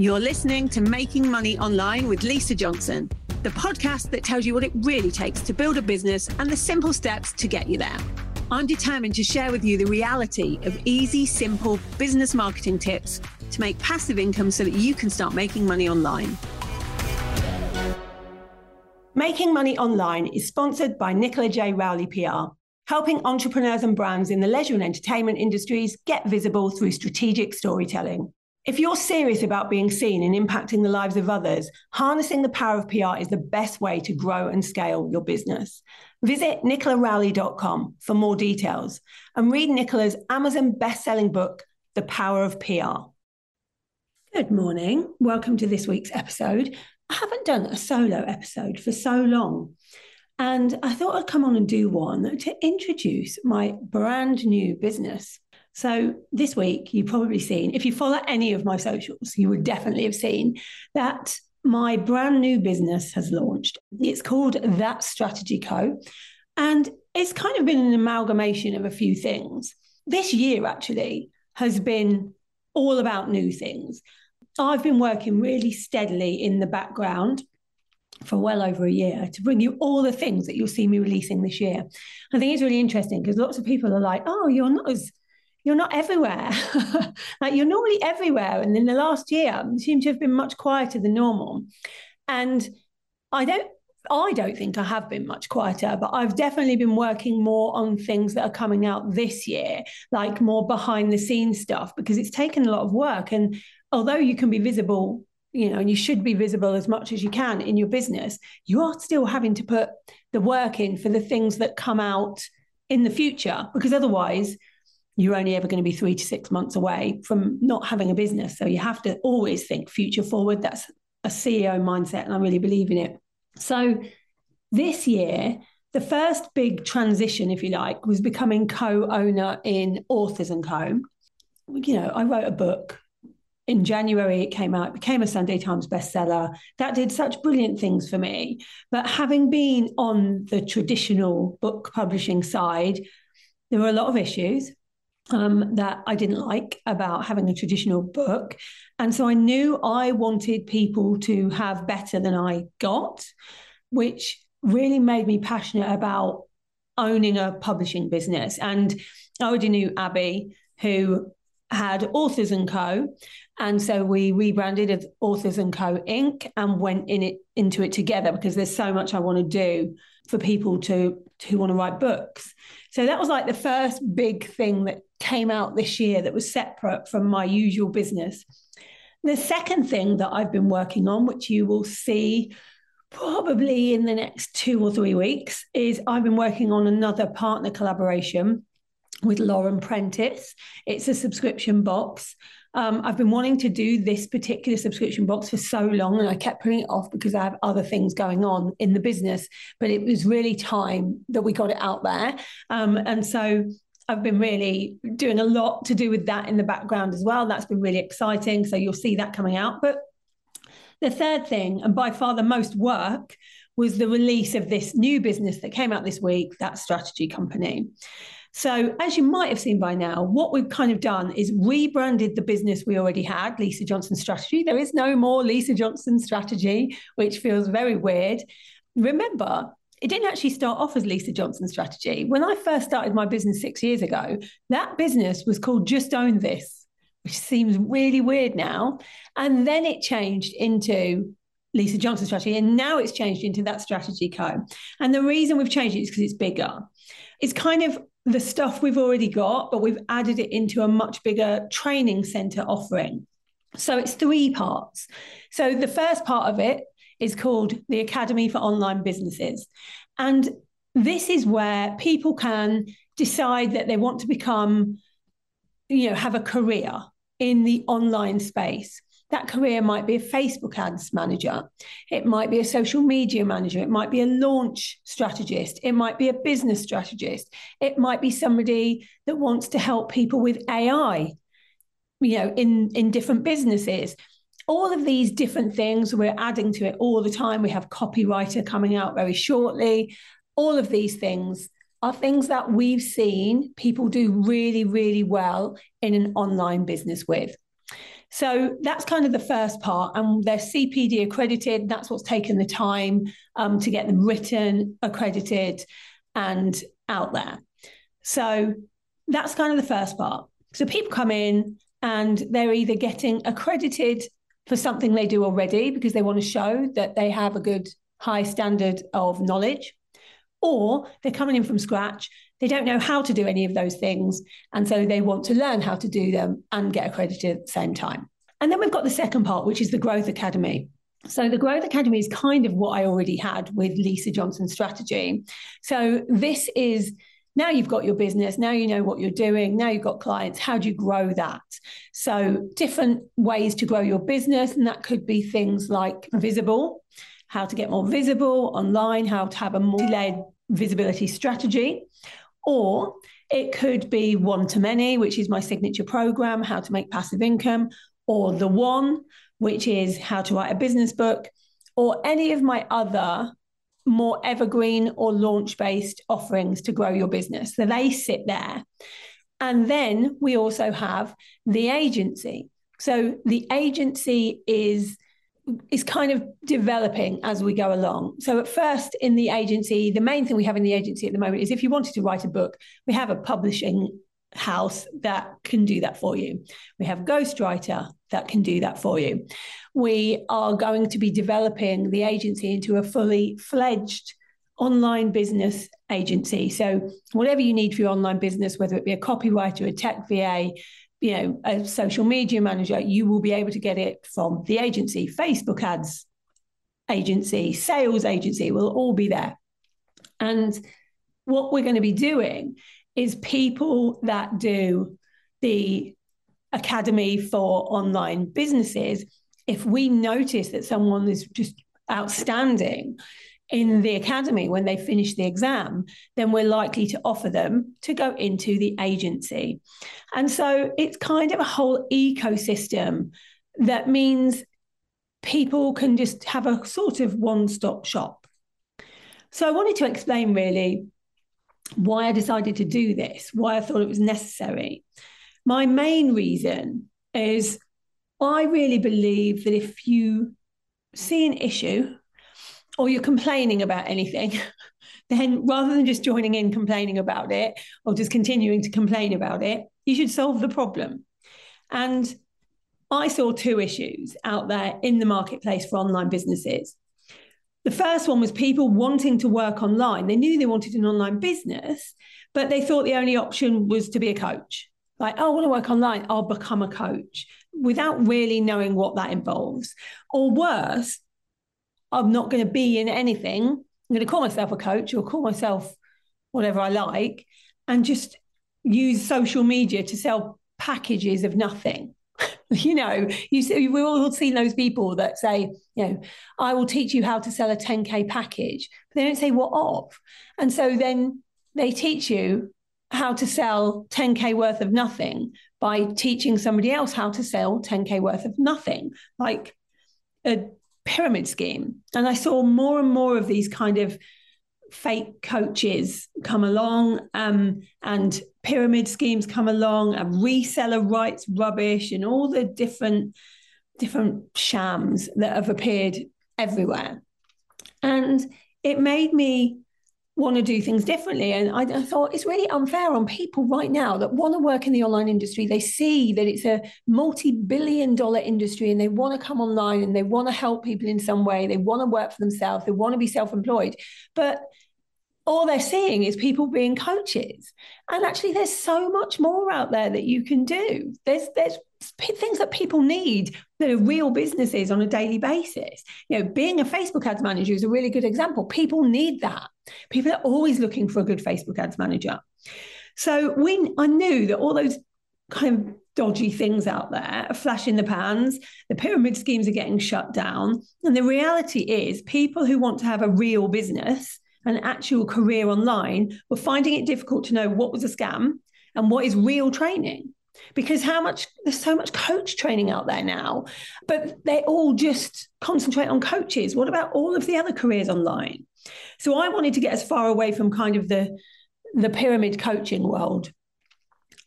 You're listening to Making Money Online with Lisa Johnson, the podcast that tells you what it really takes to build a business and the simple steps to get you there. I'm determined to share with you the reality of easy, simple business marketing tips to make passive income so that you can start making money online. Making Money Online is sponsored by Nicola J. Rowley PR, helping entrepreneurs and brands in the leisure and entertainment industries get visible through strategic storytelling. If you're serious about being seen and impacting the lives of others, harnessing the power of PR is the best way to grow and scale your business. Visit nicolaRowley.com for more details and read Nicola's Amazon best-selling book, The Power of PR. Good morning. Welcome to this week's episode. I haven't done a solo episode for so long. And I thought I'd come on and do one to introduce my brand new business. So this week, you've probably seen, if you follow any of my socials, you would definitely have seen that my brand new business has launched. It's called That Strategy Co. And it's kind of been an amalgamation of a few things. This year, actually, has been all about new things. I've been working really steadily in the background for well over a year to bring you all the things that you'll see me releasing this year. I think it's really interesting because lots of people are like, oh, you're not as you're not everywhere. like you're normally everywhere. And in the last year, you seem to have been much quieter than normal. And I don't I don't think I have been much quieter, but I've definitely been working more on things that are coming out this year, like more behind the scenes stuff, because it's taken a lot of work. And although you can be visible, you know, and you should be visible as much as you can in your business, you are still having to put the work in for the things that come out in the future, because otherwise you're only ever going to be three to six months away from not having a business. So you have to always think future forward. That's a CEO mindset, and I really believe in it. So this year, the first big transition, if you like, was becoming co-owner in Authors and Co. You know, I wrote a book. In January, it came out, became a Sunday Times bestseller. That did such brilliant things for me. But having been on the traditional book publishing side, there were a lot of issues um, that I didn't like about having a traditional book. And so I knew I wanted people to have better than I got, which really made me passionate about owning a publishing business. And I already knew Abby, who had Authors and Co. And so we rebranded as Authors and Co. Inc. and went in it into it together because there's so much I want to do for people to who want to write books. So that was like the first big thing that came out this year that was separate from my usual business. The second thing that I've been working on, which you will see probably in the next two or three weeks, is I've been working on another partner collaboration with Lauren Prentice. It's a subscription box. Um, I've been wanting to do this particular subscription box for so long, and I kept putting it off because I have other things going on in the business. But it was really time that we got it out there. Um, and so I've been really doing a lot to do with that in the background as well. That's been really exciting. So you'll see that coming out. But the third thing, and by far the most work, was the release of this new business that came out this week, that strategy company. So, as you might have seen by now, what we've kind of done is rebranded the business we already had, Lisa Johnson Strategy. There is no more Lisa Johnson Strategy, which feels very weird. Remember, it didn't actually start off as Lisa Johnson strategy. When I first started my business six years ago, that business was called Just Own This, which seems really weird now. And then it changed into Lisa Johnson strategy. And now it's changed into that strategy co. And the reason we've changed it is because it's bigger. It's kind of the stuff we've already got, but we've added it into a much bigger training center offering. So it's three parts. So the first part of it is called the Academy for Online Businesses. And this is where people can decide that they want to become, you know, have a career in the online space. That career might be a Facebook ads manager. It might be a social media manager. It might be a launch strategist. It might be a business strategist. It might be somebody that wants to help people with AI, you know, in, in different businesses all of these different things we're adding to it all the time we have copywriter coming out very shortly all of these things are things that we've seen people do really really well in an online business with So that's kind of the first part. And they're CPD accredited. That's what's taken the time um, to get them written, accredited, and out there. So that's kind of the first part. So people come in and they're either getting accredited for something they do already because they want to show that they have a good high standard of knowledge, or they're coming in from scratch. They don't know how to do any of those things. And so they want to learn how to do them and get accredited at the same time. And then we've got the second part, which is the Growth Academy. So the Growth Academy is kind of what I already had with Lisa Johnson strategy. So this is now you've got your business, now you know what you're doing, now you've got clients. How do you grow that? So different ways to grow your business. And that could be things like visible, how to get more visible online, how to have a multi-led visibility strategy. Or it could be one to many, which is my signature program, how to make passive income, or the one, which is how to write a business book, or any of my other more evergreen or launch based offerings to grow your business. So they sit there. And then we also have the agency. So the agency is is kind of developing as we go along. So at first in the agency, the main thing we have in the agency at the moment is if you wanted to write a book, we have a publishing house that can do that for you. We have Ghostwriter that can do that for you. We are going to be developing the agency into a fully fledged online business agency. So whatever you need for your online business, whether it be a copywriter, or a tech VA, you know, a social media manager, you will be able to get it from the agency, Facebook ads agency, sales agency will all be there. And what we're going to be doing is people that do the academy for online businesses. If we notice that someone is just outstanding in the academy when they finish the exam, then we're likely to offer them to go into the agency. And so it's kind of a whole ecosystem that means people can just have a sort of one stop shop. So I wanted to explain really why I decided to do this, why I thought it was necessary. My main reason is I really believe that if you see an issue or you're complaining about anything, then rather than just joining in complaining about it or just continuing to complain about it, you should solve the problem. And I saw two issues out there in the marketplace for online businesses. The first one was people wanting to work online. They knew they wanted an online business, but they thought the only option was to be a coach. Like, oh, I want to work online, I'll become a coach without really knowing what that involves. Or worse, I'm not going to be in anything. I'm going to call myself a coach or call myself whatever I like and just use social media to sell packages of nothing. you know, you see, we've all seen those people that say, you know, I will teach you how to sell a 10K package, but they don't say what of. And so then they teach you how to sell 10K worth of nothing by teaching somebody else how to sell 10K worth of nothing, like a pyramid scheme. And I saw more and more of these kind of fake coaches come along um, and pyramid schemes come along and reseller rights rubbish and all the different different shams that have appeared everywhere and it made me want to do things differently. And I, I thought it's really unfair on people right now that want to work in the online industry. They see that it's a multi-billion dollar industry and they want to come online and they want to help people in some way. They want to work for themselves. They want to be self-employed. But all they're seeing is people being coaches. And actually, there's so much more out there that you can do. There's there's things that people need that are real businesses on a daily basis. You know, being a Facebook ads manager is a really good example. People need that. People are always looking for a good Facebook ads manager. So we I knew that all those kind of dodgy things out there are flash in the pans. The pyramid schemes are getting shut down. And the reality is people who want to have a real business an actual career online were finding it difficult to know what was a scam and what is real training because how much there's so much coach training out there now but they all just concentrate on coaches what about all of the other careers online so i wanted to get as far away from kind of the the pyramid coaching world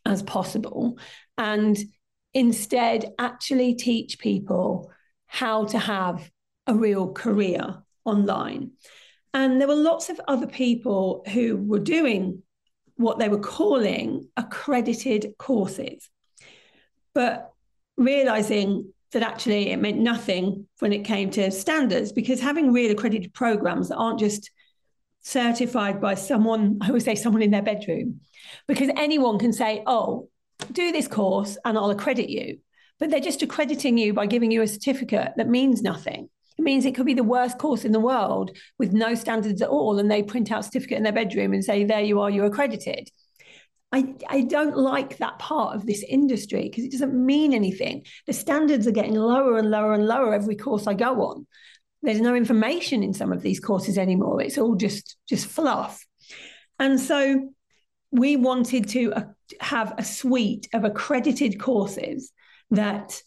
as possible and instead actually teach people how to have a real career online. And there were lots of other people who were doing what they were calling accredited courses. But realizing that actually it meant nothing when it came to standards, because having real accredited programs that aren't just certified by someone, I would say someone in their bedroom, because anyone can say, oh, do this course and I'll accredit you. But they're just accrediting you by giving you a certificate that means nothing. It means it could be the worst course in the world with no standards at all. And they print out a certificate in their bedroom and say, there you are, you're accredited. I, I don't like that part of this industry because it doesn't mean anything. The standards are getting lower and lower and lower every course I go on. There's no information in some of these courses anymore. It's all just just fluff. And so we wanted to uh, have a suite of accredited courses that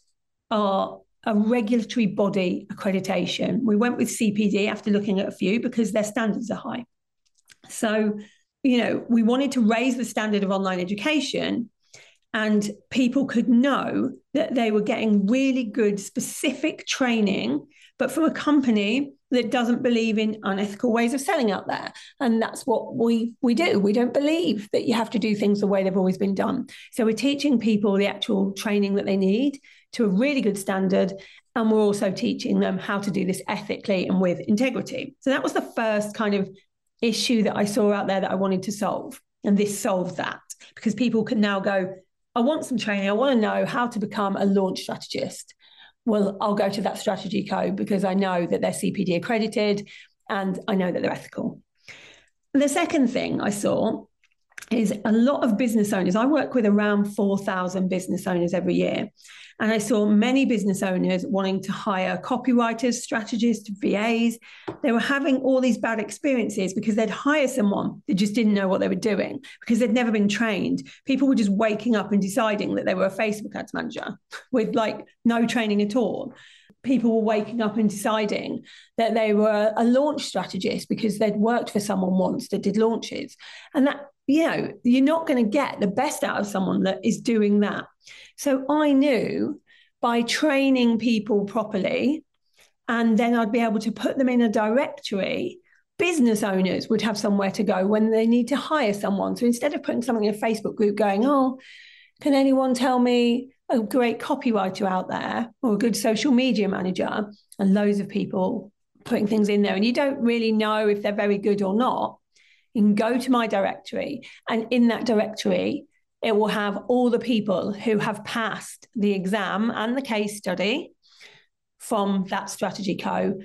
are a regulatory body accreditation. We went with CPD after looking at a few because their standards are high. So, you know, we wanted to raise the standard of online education and people could know that they were getting really good specific training, but from a company that doesn't believe in unethical ways of selling out there. And that's what we we do. We don't believe that you have to do things the way they've always been done. So we're teaching people the actual training that they need to a really good standard. And we're also teaching them how to do this ethically and with integrity. So that was the first kind of issue that I saw out there that I wanted to solve. And this solved that because people can now go, I want some training. I want to know how to become a launch strategist. Well, I'll go to That Strategy Co because I know that they're CPD accredited and I know that they're ethical. The second thing I saw is a lot of business owners. I work with around 4,000 business owners every year. And I saw many business owners wanting to hire copywriters, strategists, VAs. They were having all these bad experiences because they'd hire someone that just didn't know what they were doing because they'd never been trained. People were just waking up and deciding that they were a Facebook ads manager with like no training at all people were waking up and deciding that they were a launch strategist because they'd worked for someone once that did launches. And that, you know, you're not going to get the best out of someone that is doing that. So I knew by training people properly, and then I'd be able to put them in a directory. Business owners would have somewhere to go when they need to hire someone. So instead of putting something in a Facebook group going, oh, can anyone tell me a great copywriter out there or a good social media manager and loads of people putting things in there and you don't really know if they're very good or not you can go to my directory and in that directory it will have all the people who have passed the exam and the case study from that strategy co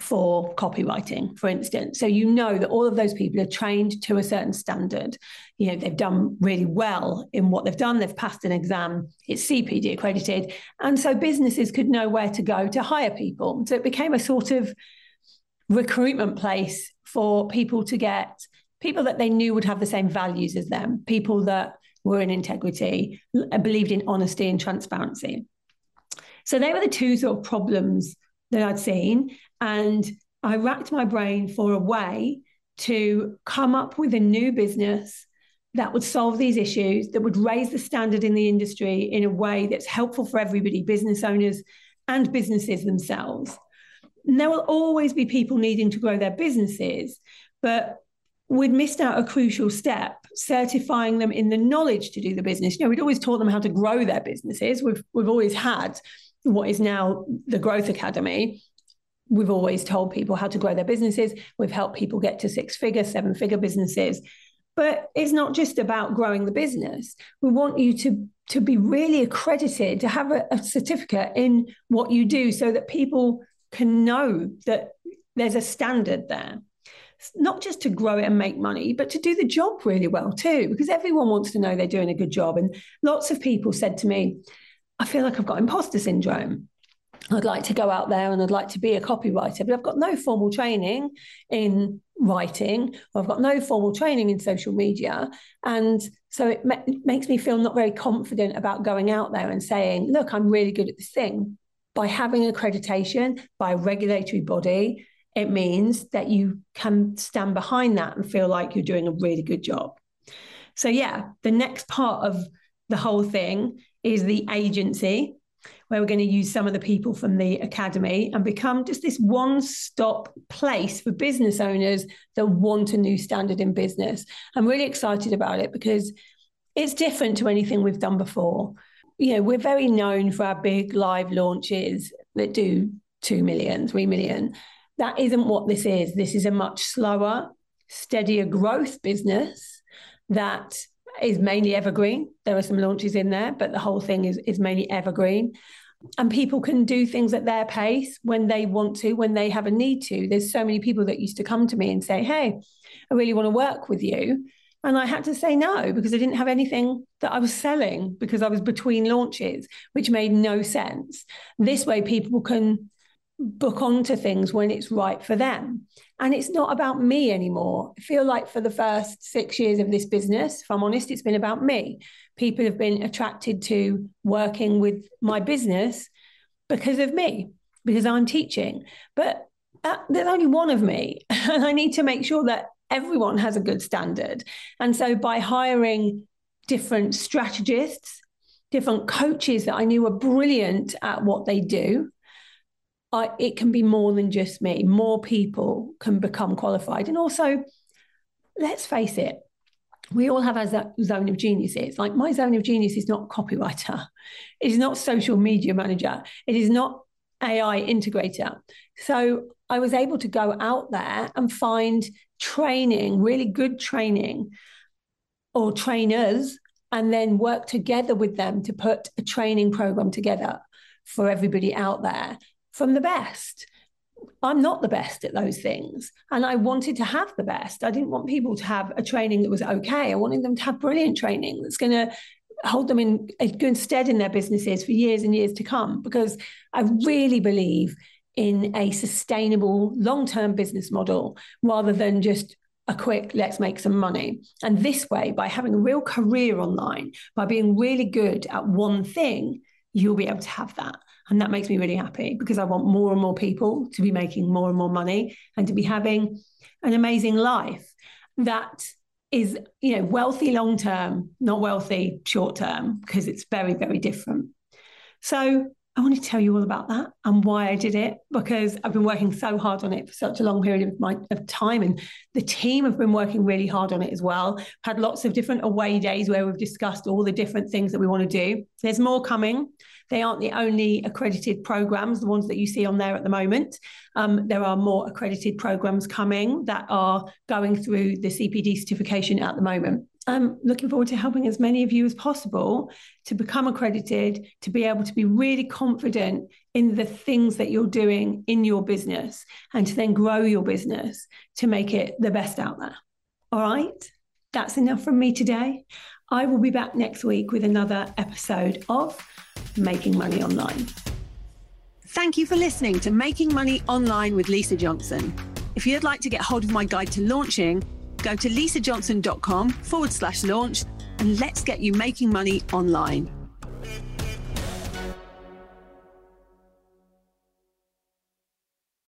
for copywriting, for instance. So you know that all of those people are trained to a certain standard. You know, they've done really well in what they've done, they've passed an exam, it's CPD accredited. And so businesses could know where to go to hire people. So it became a sort of recruitment place for people to get people that they knew would have the same values as them, people that were in integrity, believed in honesty and transparency. So they were the two sort of problems that I'd seen. And I racked my brain for a way to come up with a new business that would solve these issues, that would raise the standard in the industry in a way that's helpful for everybody, business owners and businesses themselves. And there will always be people needing to grow their businesses, but we'd missed out a crucial step certifying them in the knowledge to do the business. You know, we'd always taught them how to grow their businesses. We've we've always had what is now the Growth Academy. We've always told people how to grow their businesses. We've helped people get to six figure, seven figure businesses. But it's not just about growing the business. We want you to, to be really accredited, to have a, a certificate in what you do so that people can know that there's a standard there not just to grow it and make money, but to do the job really well too, because everyone wants to know they're doing a good job. And lots of people said to me, I feel like I've got imposter syndrome. I'd like to go out there and I'd like to be a copywriter, but I've got no formal training in writing, or I've got no formal training in social media. And so it, ma- makes me feel not very confident about going out there and saying, look, I'm really good at this thing. By having accreditation by a regulatory body, it means that you can stand behind that and feel like you're doing a really good job. So, yeah, the next part of the whole thing is the agency where we're going to use some of the people from the academy and become just this one stop place for business owners that want a new standard in business. I'm really excited about it because it's different to anything we've done before. You know, we're very known for our big live launches that do 2 million, 3 million. That isn't what this is. This is a much slower, steadier growth business that is mainly evergreen. There are some launches in there, but the whole thing is, is mainly evergreen. And people can do things at their pace when they want to, when they have a need to. There's so many people that used to come to me and say, Hey, I really want to work with you. And I had to say no because I didn't have anything that I was selling because I was between launches, which made no sense. This way, people can book onto things when it's right for them. And it's not about me anymore. I feel like for the first six years of this business, if I'm honest, it's been about me. People have been attracted to working with my business because of me, because I'm teaching. But uh, there's only one of me. And I need to make sure that everyone has a good standard. And so by hiring different strategists, different coaches that I knew were brilliant at what they do, I, it can be more than just me. More people can become qualified. And also, let's face it, we all have our zone of geniuses. Like my zone of genius is not copywriter, it is not social media manager, it is not AI integrator. So I was able to go out there and find training, really good training or trainers, and then work together with them to put a training program together for everybody out there from the best. I'm not the best at those things. And I wanted to have the best. I didn't want people to have a training that was okay. I wanted them to have brilliant training that's going to hold them in good stead in their businesses for years and years to come. Because I really believe in a sustainable long term business model rather than just a quick let's make some money. And this way, by having a real career online, by being really good at one thing, you'll be able to have that. And that makes me really happy because I want more and more people to be making more and more money and to be having an amazing life that is, you know, wealthy long term, not wealthy short term, because it's very, very different. So I want to tell you all about that and why I did it because I've been working so hard on it for such a long period of my of time, and the team have been working really hard on it as well. Had lots of different away days where we've discussed all the different things that we want to do. There's more coming. They aren't the only accredited programs, the ones that you see on there at the moment. Um, there are more accredited programs coming that are going through the CPD certification at the moment. I'm looking forward to helping as many of you as possible to become accredited, to be able to be really confident in the things that you're doing in your business and to then grow your business to make it the best out there. All right, that's enough from me today. I will be back next week with another episode of Making Money Online. Thank you for listening to Making Money Online with Lisa Johnson. If you'd like to get hold of my guide to launching, go to lisajohnson.com forward slash launch and let's get you making money online.